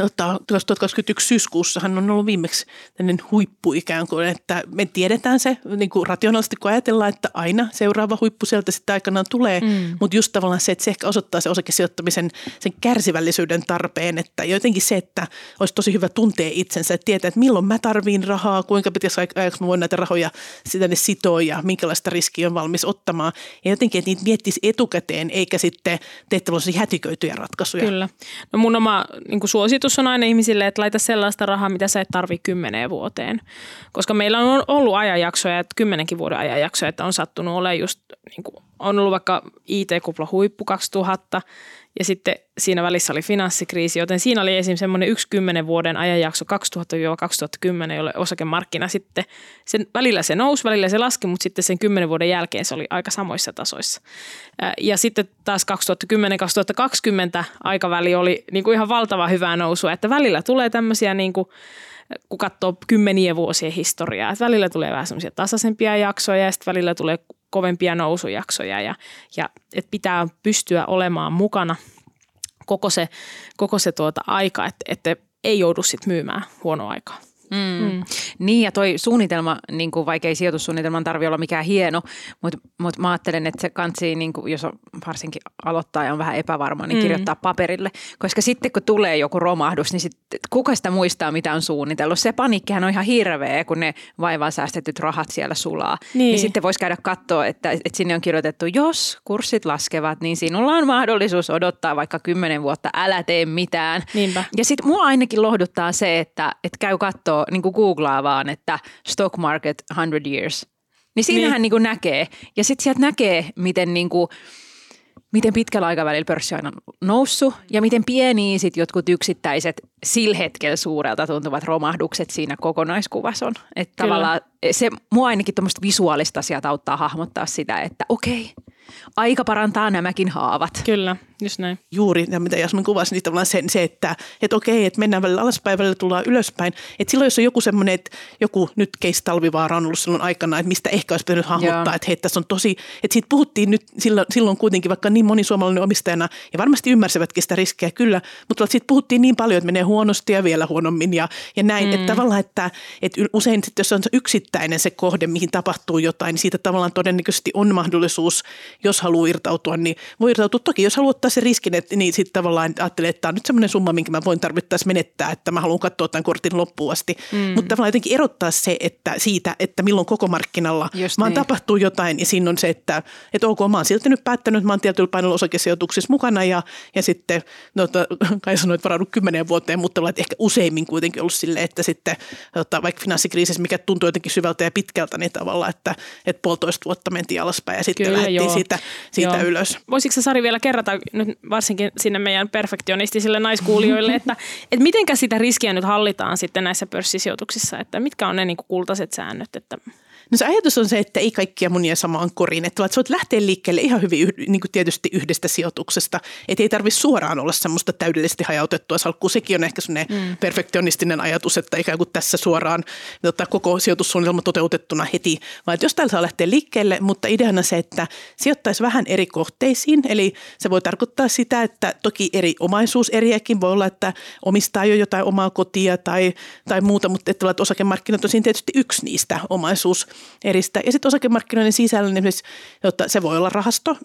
2021 syyskuussahan on ollut viimeksi tämmöinen huippu ikään kuin, että me tiedetään se niin kuin rationaalisesti, kun ajatellaan, että aina seuraava huippu sieltä sitten aikanaan tulee, mm. mutta just tavallaan se, että se ehkä osoittaa se osakesijoittamisen sen kärsivällisyyden tarpeen, että jotenkin se, että olisi tosi hyvä tuntea itsensä, että tietää, että milloin mä tarviin rahaa, kuinka pitäisi ajaksi mä voin näitä rahoja sitä ne sitoa ja minkälaista riskiä on valmis ottamaan. Ja jotenkin, että niitä miettisi etukäteen, eikä sitten tällaisia hätiköityjä ratkaisuja. Kyllä. No mun oma niin suositus suositus on aina ihmisille, että laita sellaista rahaa, mitä sä et tarvi kymmeneen vuoteen. Koska meillä on ollut ajanjaksoja, että kymmenenkin vuoden ajanjaksoja, että on sattunut olemaan just, niin kuin, on ollut vaikka IT-kupla huippu 2000 ja sitten siinä välissä oli finanssikriisi, joten siinä oli esimerkiksi semmoinen yksi kymmenen vuoden ajanjakso 2000-2010, jolle osakemarkkina sitten, sen, välillä se nousi, välillä se laski, mutta sitten sen kymmenen vuoden jälkeen se oli aika samoissa tasoissa. Ja sitten taas 2010-2020 aikaväli oli niin kuin ihan valtava hyvää nousua, että välillä tulee tämmöisiä niin kuin, kun katsoo kymmenien vuosien historiaa, että välillä tulee vähän semmoisia tasaisempia jaksoja ja sitten välillä tulee kovempia nousujaksoja ja, ja että pitää pystyä olemaan mukana koko se, koko se tuota aika, että, että ei joudu sitten myymään huonoa aikaa. Mm. Mm. Niin ja toi suunnitelma, niin kuin vaikka ei sijoitussuunnitelman tarvitse olla mikään hieno, mutta, mutta mä ajattelen, että se kansi, niin kuin, jos on varsinkin aloittaa ja on vähän epävarma, niin mm. kirjoittaa paperille. Koska sitten kun tulee joku romahdus, niin sit, kuka sitä muistaa, mitä on suunnitellut? Se paniikkihan on ihan hirveä, kun ne vaivaa säästetyt rahat siellä sulaa. Niin, niin sitten voisi käydä katsoa, että, että sinne on kirjoitettu, jos kurssit laskevat, niin sinulla on mahdollisuus odottaa vaikka kymmenen vuotta, älä tee mitään. Niinpä. Ja sitten mua ainakin lohduttaa se, että, että käy katsoa katsoo, niin kuin googlaa vaan, että stock market 100 years, niin siinähän niin. Niin kuin näkee. Ja sitten sieltä näkee, miten niin kuin, miten pitkällä aikavälillä pörssi on noussut ja miten pieniä sit jotkut yksittäiset sillä hetkellä suurelta tuntuvat romahdukset siinä kokonaiskuvassa on. Että tavallaan se mua ainakin tuommoista visuaalista asiaa auttaa hahmottaa sitä, että okei, aika parantaa nämäkin haavat. Kyllä, just näin. Juuri, ja mitä Jasmin kuvasi, niin tavallaan se, se että, että okei, että mennään välillä alaspäin, välillä tullaan ylöspäin. Että silloin, jos on joku semmoinen, että joku nyt Keis Talvivaara on ollut silloin aikana, että mistä ehkä olisi pitänyt hahmottaa, Joo. että hei, tässä on tosi, että siitä puhuttiin nyt silloin, silloin kuitenkin, vaikka niin moni suomalainen omistajana, ja varmasti ymmärsivätkin sitä riskiä kyllä, mutta siitä puhuttiin niin paljon, että menee huonosti ja vielä huonommin ja, ja näin. Mm. Että tavallaan, että, että usein sitten, jos on yksittäinen se kohde, mihin tapahtuu jotain, niin siitä tavallaan todennäköisesti on mahdollisuus jos haluaa irtautua, niin voi irtautua. Toki jos haluaa ottaa se riskin, että niin sitten tavallaan ajattelee, että tämä on nyt semmoinen summa, minkä mä voin tarvittaessa menettää, että mä haluan katsoa tämän kortin loppuun asti. Mm. Mutta tavallaan jotenkin erottaa se, että siitä, että milloin koko markkinalla Just vaan niin. tapahtuu jotain ja siinä on se, että, että ok, mä oon silti nyt päättänyt, että mä oon tietyllä painolla osakesijoituksissa mukana ja, ja sitten, no kai sanoit varaudut kymmenen vuoteen, mutta että ehkä useimmin kuitenkin ollut sille, että sitten tota, vaikka finanssikriisissä, mikä tuntuu jotenkin syvältä ja pitkältä, niin tavallaan, että, että puolitoista vuotta mentiin alaspäin ja sitten Kyllä, lähdettiin siitä siitä, siitä ylös. Voisitko Sari vielä kerrata nyt varsinkin sinne meidän perfektionistisille naiskuulijoille, että, että mitenkä sitä riskiä nyt hallitaan sitten näissä pörssisijoituksissa, että mitkä on ne niin kuin kultaiset säännöt, että – No se ajatus on se, että ei kaikkia munia samaan koriin. Että sä voit lähteä liikkeelle ihan hyvin niin kuin tietysti yhdestä sijoituksesta. Että ei tarvitse suoraan olla semmoista täydellisesti hajautettua salkkua. Sekin on ehkä semmoinen mm. perfektionistinen ajatus, että ikään kuin tässä suoraan ottaa koko sijoitussuunnitelma toteutettuna heti. Vaan että jostain saa lähteä liikkeelle, mutta ideana se, että sijoittaisi vähän eri kohteisiin. Eli se voi tarkoittaa sitä, että toki eri omaisuuseriäkin voi olla, että omistaa jo jotain omaa kotia tai, tai muuta, mutta että osakemarkkinat on siinä tietysti yksi niistä omaisuus eristä. Ja sitten osakemarkkinoiden sisällä niin jotta se voi olla rahasto,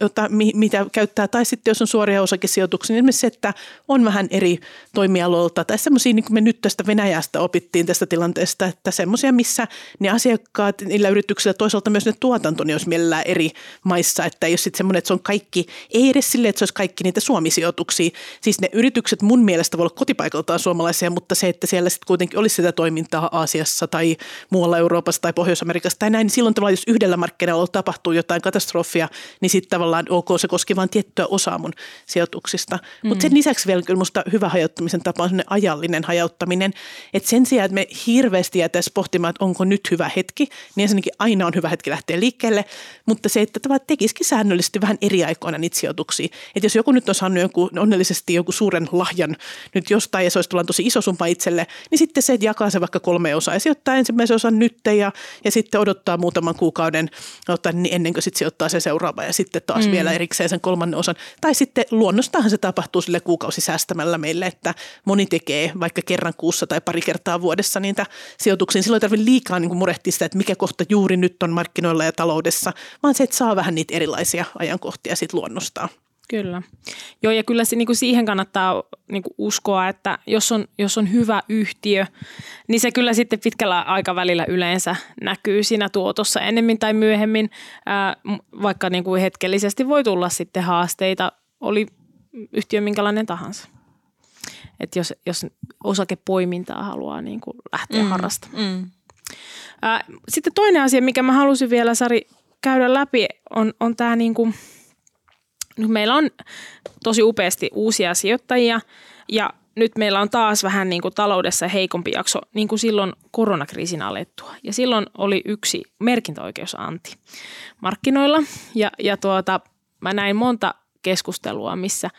jota, mitä käyttää, tai sitten jos on suoria osakesijoituksia, niin esimerkiksi se, että on vähän eri toimialoilta, tai semmoisia, niin kuin me nyt tästä Venäjästä opittiin tästä tilanteesta, että semmoisia, missä ne asiakkaat, niillä yrityksillä toisaalta myös ne tuotanto, niin olisi mielellään eri maissa, että ole sitten semmoinen, että se on kaikki, ei edes silleen, että se olisi kaikki niitä suomisijoituksia. Siis ne yritykset mun mielestä voi olla kotipaikaltaan suomalaisia, mutta se, että siellä sitten kuitenkin olisi sitä toimintaa Aasiassa tai muualla Euroopassa tai Pohjois Pohjois-Amerikassa tai näin, niin silloin tavallaan jos yhdellä markkinoilla tapahtuu jotain katastrofia, niin sitten tavallaan ok, se koski vain tiettyä osaa mun sijoituksista. Mm. Mutta sen lisäksi vielä kyllä musta hyvä hajauttamisen tapa on ajallinen hajauttaminen, että sen sijaan, että me hirveästi jäätäisiin pohtimaan, että onko nyt hyvä hetki, niin ensinnäkin aina on hyvä hetki lähteä liikkeelle, mutta se, että tavallaan tekisikin säännöllisesti vähän eri aikoina niitä sijoituksia. Että jos joku nyt on saanut joku, onnellisesti joku suuren lahjan nyt jostain ja se olisi tosi iso summa itselle, niin sitten se, että jakaa se vaikka kolme osaa ja sijoittaa ensimmäisen osan nyt ja, ja sitten odottaa muutaman kuukauden ottaa, niin ennen kuin sitten sijoittaa se seuraava ja sitten taas mm. vielä erikseen sen kolmannen osan. Tai sitten luonnostahan se tapahtuu sille kuukausi säästämällä meille, että moni tekee vaikka kerran kuussa tai pari kertaa vuodessa niitä sijoituksia. Silloin ei tarvitse liikaa niin murehtia sitä, että mikä kohta juuri nyt on markkinoilla ja taloudessa, vaan se, että saa vähän niitä erilaisia ajankohtia sitten luonnostaa. Kyllä. Joo, ja kyllä se, niin kuin siihen kannattaa niin kuin uskoa, että jos on, jos on hyvä yhtiö, niin se kyllä sitten pitkällä aikavälillä yleensä näkyy siinä tuotossa ennemmin tai myöhemmin, ää, vaikka niin kuin hetkellisesti voi tulla sitten haasteita, oli yhtiö minkälainen tahansa. Että jos, jos osakepoimintaa haluaa niin kuin lähteä mm, harrastamaan. Mm. Ää, sitten toinen asia, mikä mä halusin vielä Sari käydä läpi, on, on tämä niin kuin – nyt meillä on tosi upeasti uusia sijoittajia ja nyt meillä on taas vähän niin kuin taloudessa heikompi jakso, niin kuin silloin koronakriisin alettua. Ja silloin oli yksi merkintäoikeusanti markkinoilla. Ja, ja tuota, mä näin monta keskustelua, missä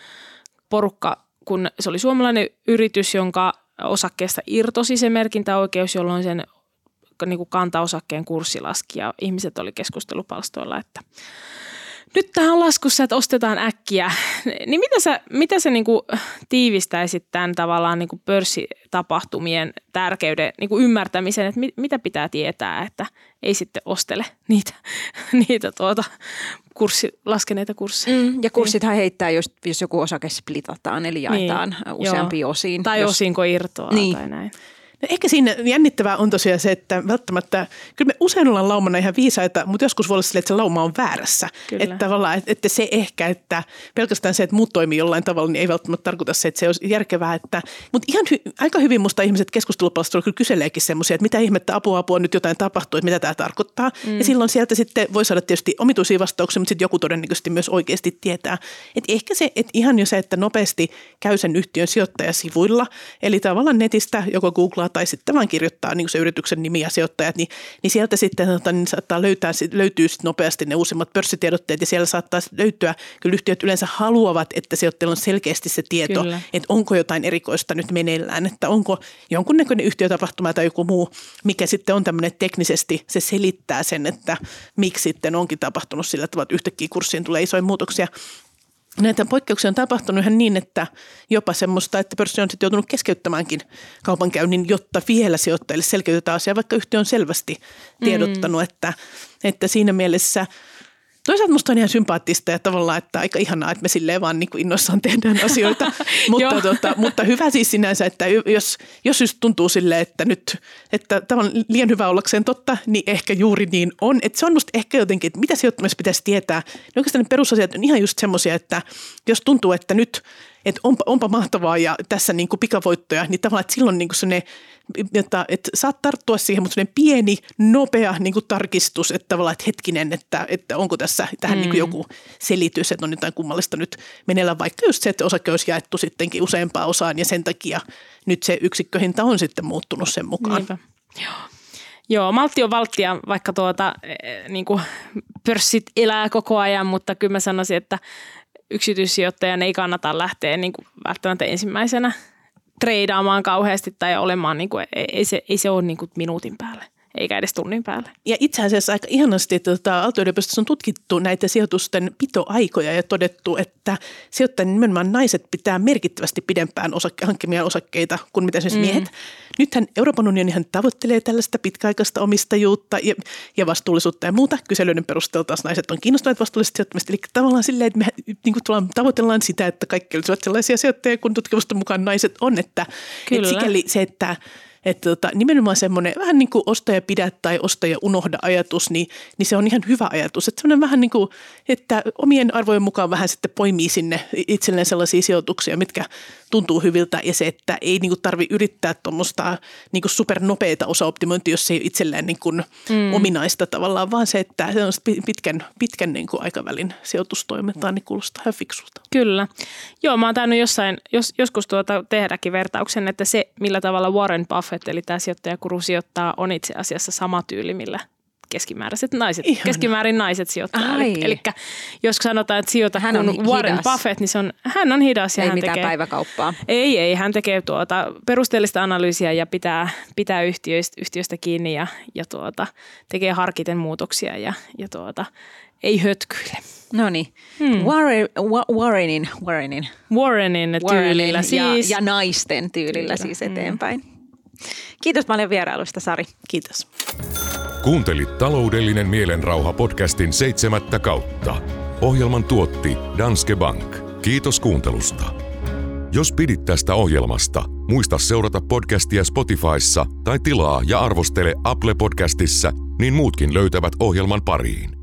porukka, kun se oli suomalainen yritys, jonka osakkeesta irtosi se merkintäoikeus, jolloin sen niin kuin kantaosakkeen kurssi laski ja ihmiset oli keskustelupalstoilla, että nyt tämä on laskussa, että ostetaan äkkiä. Niin mitä sä, mitä sä niinku tiivistäisit tämän tavallaan niinku pörssitapahtumien tärkeyden niinku ymmärtämisen, että mit, mitä pitää tietää, että ei sitten ostele niitä, niitä tuota kurssi, laskeneita kursseja. Mm, ja kurssithan heittää, jos, jos joku osake splitataan, eli jaetaan niin, useampiin osiin. Tai jos, osinko irtoaa niin. tai näin. No ehkä siinä jännittävää on tosiaan se, että välttämättä, kyllä me usein ollaan laumana ihan viisaita, mutta joskus voi olla sille, että se lauma on väärässä. Kyllä. Että tavallaan, että se ehkä, että pelkästään se, että muut toimii jollain tavalla, niin ei välttämättä tarkoita se, että se olisi järkevää. Että, mutta ihan hy, aika hyvin musta ihmiset keskustelupalstoilla kyllä kyseleekin semmoisia, että mitä ihmettä apua apua nyt jotain tapahtuu, että mitä tämä tarkoittaa. Mm. Ja silloin sieltä sitten voi saada tietysti omituisia vastauksia, mutta sitten joku todennäköisesti myös oikeasti tietää. Että ehkä se, että ihan jo se, että nopeasti käy sen yhtiön sijoittajasivuilla, eli tavallaan netistä joko googlaa tai sitten vaan kirjoittaa niin se yrityksen nimi ja sijoittajat, niin, niin sieltä sitten tota, niin saattaa löytää, löytyy sitten nopeasti ne uusimmat pörssitiedotteet ja siellä saattaa löytyä, kyllä yhtiöt yleensä haluavat, että sijoittajilla on selkeästi se tieto, kyllä. että onko jotain erikoista nyt meneillään, että onko jonkunnäköinen yhtiötapahtuma tai joku muu, mikä sitten on tämmöinen teknisesti, se selittää sen, että miksi sitten onkin tapahtunut sillä tavalla, että yhtäkkiä kurssiin tulee isoja muutoksia. Näitä poikkeuksia on tapahtunut ihan niin, että jopa semmoista, että pörssi on sitten joutunut keskeyttämäänkin kaupankäynnin, jotta vielä sijoittajille selkeytetään asia, vaikka yhtiö on selvästi tiedottanut, mm. että, että siinä mielessä – Toisaalta musta on ihan sympaattista ja tavallaan, että aika ihanaa, että me silleen vaan niin kuin innoissaan tehdään asioita. mutta, tota, mutta hyvä siis sinänsä, että jos, jos just tuntuu silleen, että nyt, että tämä on liian hyvä ollakseen totta, niin ehkä juuri niin on. Että se on musta ehkä jotenkin, että mitä sijoittamista pitäisi tietää. Niin oikeastaan ne perusasiat on ihan just semmoisia, että jos tuntuu, että nyt että onpa, onpa mahtavaa ja tässä niin kuin pikavoittoja, niin tavallaan, että silloin niin kuin ne, että, että saat tarttua siihen, mutta sellainen pieni, nopea niin kuin tarkistus, että tavallaan, että hetkinen, että, että onko tässä tähän mm. niin kuin joku selitys, että on jotain kummallista nyt meneillään, vaikka just se, että osake olisi jaettu sittenkin useampaan osaan ja sen takia nyt se yksikköhinta on sitten muuttunut sen mukaan. Niinpä. Joo. Joo, maltti on valttia, vaikka tuota, e, niin kuin pörssit elää koko ajan, mutta kyllä mä sanoisin, että yksityissijoittajan ei kannata lähteä niin kuin välttämättä ensimmäisenä treidaamaan kauheasti tai olemaan, niin kuin, ei, se, ei se ole niin kuin minuutin päälle eikä edes tunnin päälle. Ja itse asiassa aika ihanasti, että tota, aalto on tutkittu näitä sijoitusten pitoaikoja ja todettu, että sijoittajien nimenomaan naiset pitää merkittävästi pidempään osakke- hankkimia osakkeita kuin mitä siis mm. miehet. Nythän Euroopan unionihan tavoittelee tällaista pitkäaikaista omistajuutta ja, ja vastuullisuutta ja muuta. Kyselyiden perusteella taas naiset on kiinnostuneet vastuullisesta sijoittamista. Eli tavallaan silleen, että me niin kuin tavoitellaan sitä, että kaikki olisivat sellaisia sijoittajia, kun tutkimusten mukaan naiset on. Että, että sikäli se, että Että tota, nimenomaan semmoinen vähän niin kuin ostaja pidä tai ostaja unohda ajatus, niin, niin se on ihan hyvä ajatus. Että semmoinen vähän niin kuin, että omien arvojen mukaan vähän sitten poimii sinne itselleen sellaisia sijoituksia, mitkä tuntuu hyviltä ja se, että ei niin kuin tarvi yrittää tuommoista niin kuin supernopeita osaoptimointia, jos se ei itselleen niin kuin mm. ominaista tavallaan, vaan se, että se on pitkän, pitkän niin kuin aikavälin sijoitustoimintaa, niin kuulostaa ihan fiksulta. Kyllä. Joo, mä oon tainnut jossain, jos, joskus tuota tehdäkin vertauksen, että se, millä tavalla Warren Buffett, eli tämä sijoittajakuru sijoittaa, on itse asiassa sama tyyli, millä keskimääräiset naiset, Ihana. keskimäärin naiset sijoittaa. Eli, eli jos sanotaan, että sijoita hän on Warren hidas. Buffett, niin se on, hän on hidas. Ja ei hän mitään tekee, päiväkauppaa. Ei, ei. Hän tekee tuota perusteellista analyysiä ja pitää, pitää yhtiöistä, yhtiöstä kiinni ja, ja tuota, tekee harkiten muutoksia ja, ja tuota, ei hötkyile. No niin. Hmm. Warren, Warrenin, Warrenin. Warrenin tyylillä siis. Ja, ja naisten tyylillä Kyllä. siis hmm. eteenpäin. Hmm. Kiitos paljon vierailusta, Sari. Kiitos. Kuuntelit taloudellinen mielenrauha podcastin seitsemättä kautta. Ohjelman tuotti Danske Bank. Kiitos kuuntelusta. Jos pidit tästä ohjelmasta, muista seurata podcastia Spotifyssa tai tilaa ja arvostele Apple Podcastissa, niin muutkin löytävät ohjelman pariin.